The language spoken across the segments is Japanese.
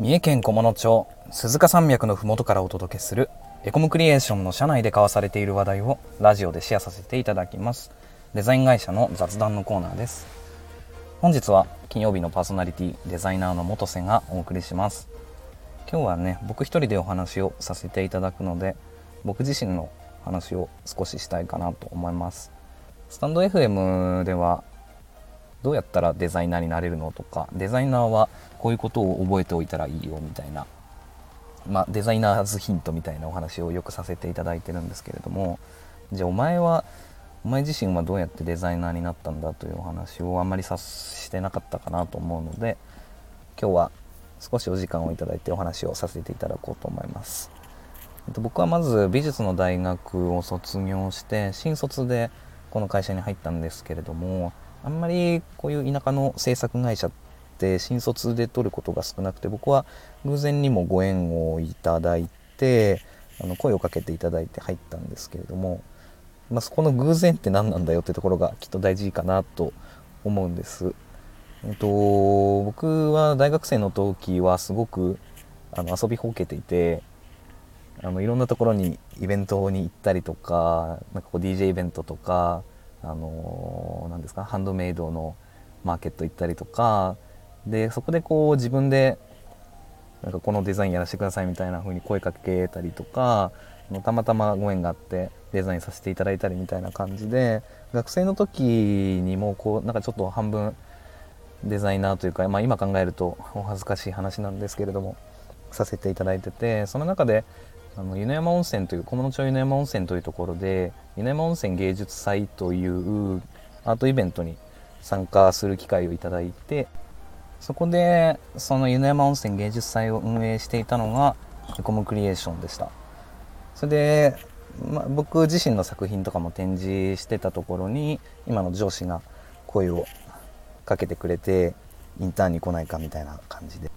三重県菰野町鈴鹿山脈のふもとからお届けするエコムクリエーションの社内で交わされている話題をラジオでシェアさせていただきます。デザイン会社の雑談のコーナーです。本日は金曜日のパーソナリティデザイナーの元瀬がお送りします。今日はね僕一人でお話をさせていただくので僕自身の話を少ししたいかなと思います。スタンド FM ではどうやったらデザイナーになれるのとかデザイナーはこういうことを覚えておいたらいいよみたいな、まあ、デザイナーズヒントみたいなお話をよくさせていただいてるんですけれどもじゃあお前はお前自身はどうやってデザイナーになったんだというお話をあんまりさしてなかったかなと思うので今日は少しお時間をいただいてお話をさせていただこうと思います。僕はまず美術の大学を卒業して新卒でこの会社に入ったんですけれどもあんまりこういう田舎の制作会社って新卒で取ることが少なくて僕は偶然にもご縁をいただいてあの声をかけていただいて入ったんですけれども、まあ、そこの偶然って何なんだよってところがきっと大事かなと思うんです。えっと、僕は大学生の時はすごくあの遊びほうけていてあのいろんなところにイベントに行ったりとかなんかこう DJ イベントとかあの何ですか？ハンドメイドのマーケット行ったりとかでそこでこう自分でなんかこのデザインやらせてくださいみたいな風に声かけたりとかたまたまご縁があってデザインさせていただいたりみたいな感じで学生の時にもこうなんかちょっと半分デザイナーというか、まあ、今考えるとお恥ずかしい話なんですけれどもさせていただいててその中であの湯の山温泉という小物町湯の山温泉というところで湯の山温泉芸術祭というアートイベントに参加する機会をいただいてそこでその湯の山温泉芸術祭を運営していたのがエコムクリエーションでした。それで、ま、僕自身の作品とかも展示してたところに今の上司が声をかけてくれてインターンに来ないかみたいな感じで。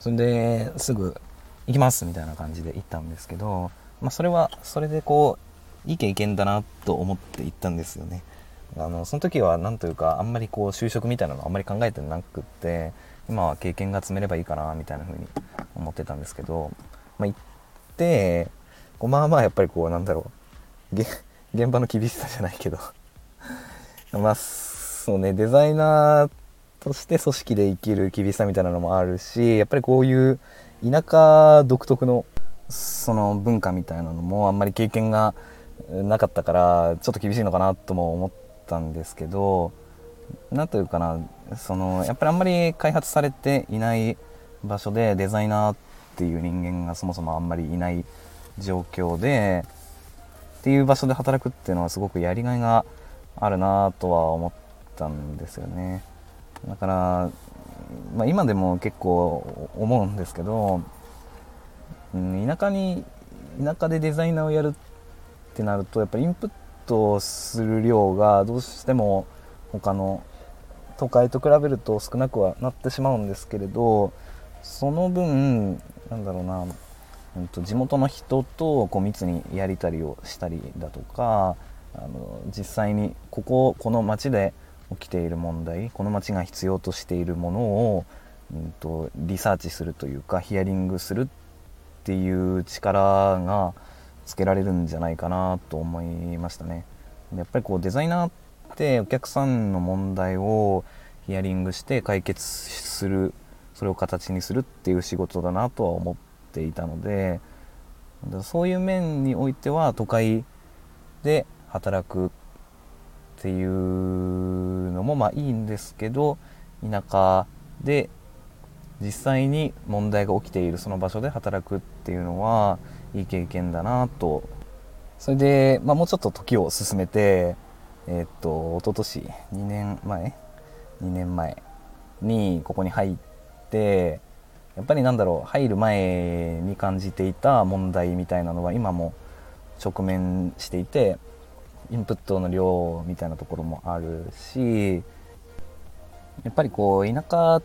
それですぐ行きますみたいな感じで行ったんですけど、まあ、それはそれでこういい経験だなと思って行ったんですよね。あのその時は何というかあんまりこう就職みたいなのあんまり考えてなくって今は経験が積めればいいかなみたいな風に思ってたんですけど、まあ、行ってこうまあまあやっぱりこうなんだろう。現場の厳しさじゃないけど。まあそうねデザイナーとして組織で生きる厳しさみたいなのもあるしやっぱりこういう田舎独特のその文化みたいなのもあんまり経験がなかったからちょっと厳しいのかなとも思ったんですけど何というかなそのやっぱりあんまり開発されていない場所でデザイナーっていう人間がそもそもあんまりいない状況でっていう場所で働くっていうのはすごくやりがいがあるなとは思ったんですよね。だからまあ、今でも結構思うんですけど、うん、田舎に田舎でデザイナーをやるってなるとやっぱりインプットする量がどうしても他の都会と比べると少なくはなってしまうんですけれどその分なんだろうな、うん、と地元の人とこう密にやりたりをしたりだとかあの実際にこここの町で起きている問題この町が必要としているものを、うんと、リサーチするというかヒアリングするっていう力がつけられるんじゃないかなと思いましたね。やっぱりこうデザイナーってお客さんの問題をヒアリングして解決するそれを形にするっていう仕事だなとは思っていたのでそういう面においては都会で働くっていうのもまあいいんですけど田舎で実際に問題が起きているその場所で働くっていうのはいい経験だなと。それで、まあ、もうちょっと時を進めてえー、っと一昨年2年前2年前にここに入ってやっぱりなんだろう入る前に感じていた問題みたいなのは今も直面していてインプットの量みたいなところもあるしやっぱりこう田舎っ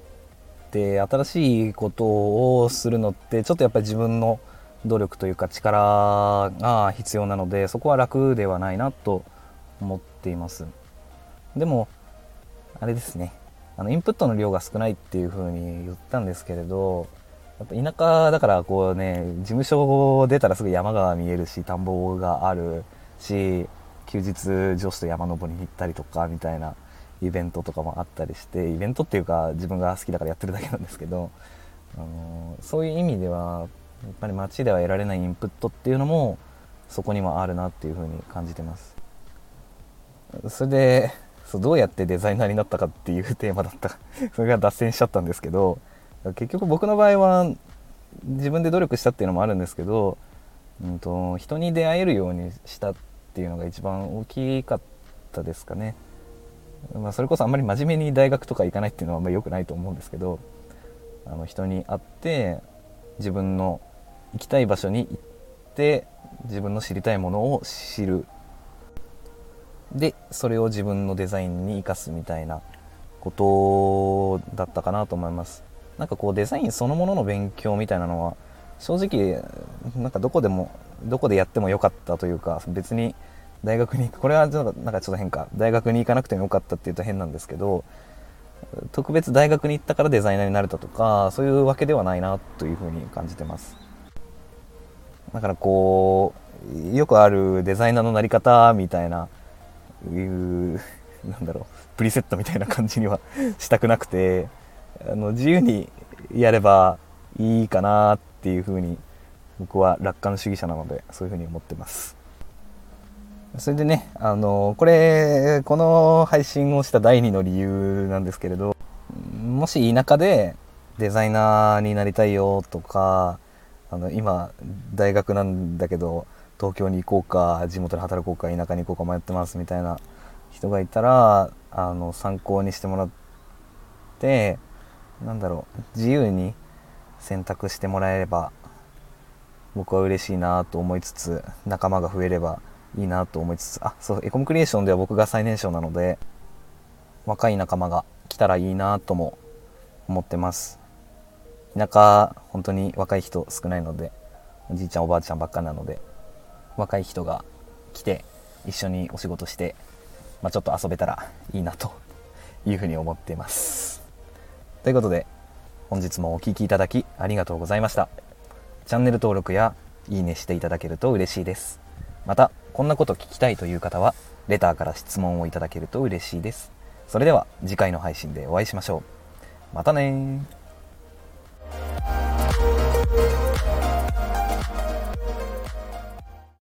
て新しいことをするのってちょっとやっぱり自分の努力というか力が必要なのでそこは楽ではないなと思っています。でもあれですね。あのインプットの量が少ないっていうふうに言ったんですけれどやっぱ田舎だからこうね事務所を出たらすぐ山が見えるし田んぼがあるし休日女子と山登りに行ったりとかみたいなイベントとかもあったりしてイベントっていうか自分が好きだからやってるだけなんですけど、あのそういう意味ではやっぱり街では得られないインプットっていうのもそこにもあるなっていうふうに感じてます。それでそうどうやってデザイナーになったかっていうテーマだったそれが脱線しちゃったんですけど結局僕の場合は自分で努力したっていうのもあるんですけど、うんと、人に出会えるようにしたっっていうのが一番大きかったですかね。まあ、それこそあんまり真面目に大学とか行かないっていうのはあんまり良くないと思うんですけどあの人に会って自分の行きたい場所に行って自分の知りたいものを知るでそれを自分のデザインに生かすみたいなことだったかなと思いますなんかこうデザインそのものの勉強みたいなのは正直なんかどこでもどこでやってもよかったというか別に大学に行くこれはなんかちょっと変か。大学に行かなくてもよかったっていうと変なんですけど特別大学に行ったからデザイナーになれたとかそういうわけではないなというふうに感じてます。だからこうよくあるデザイナーのなり方みたいないうなんだろうプリセットみたいな感じにはしたくなくてあの自由にやればいいかなっていうふうに僕は楽観主義者なのでそういうふうに思ってます。それでねあのこれこの配信をした第2の理由なんですけれどもし田舎でデザイナーになりたいよとかあの今大学なんだけど東京に行こうか地元で働こうか田舎に行こうか迷ってますみたいな人がいたらあの参考にしてもらってなんだろう自由に選択してもらえれば僕は嬉しいなと思いつつ仲間が増えればいいなと思いつつあそうエコムクリエーションでは僕が最年少なので若い仲間が来たらいいなとも思ってます。田舎本当に若い人少ないのでおじいちゃんおばあちゃんばっかなので若い人が来て一緒にお仕事して、まあ、ちょっと遊べたらいいなというふうに思っています。ということで本日もお聴きいただきありがとうございました。チャンネル登録やいいねしていただけると嬉しいです。またこんなこと聞きたいという方はレターから質問をいただけると嬉しいです。それでは次回の配信でお会いしましょう。またね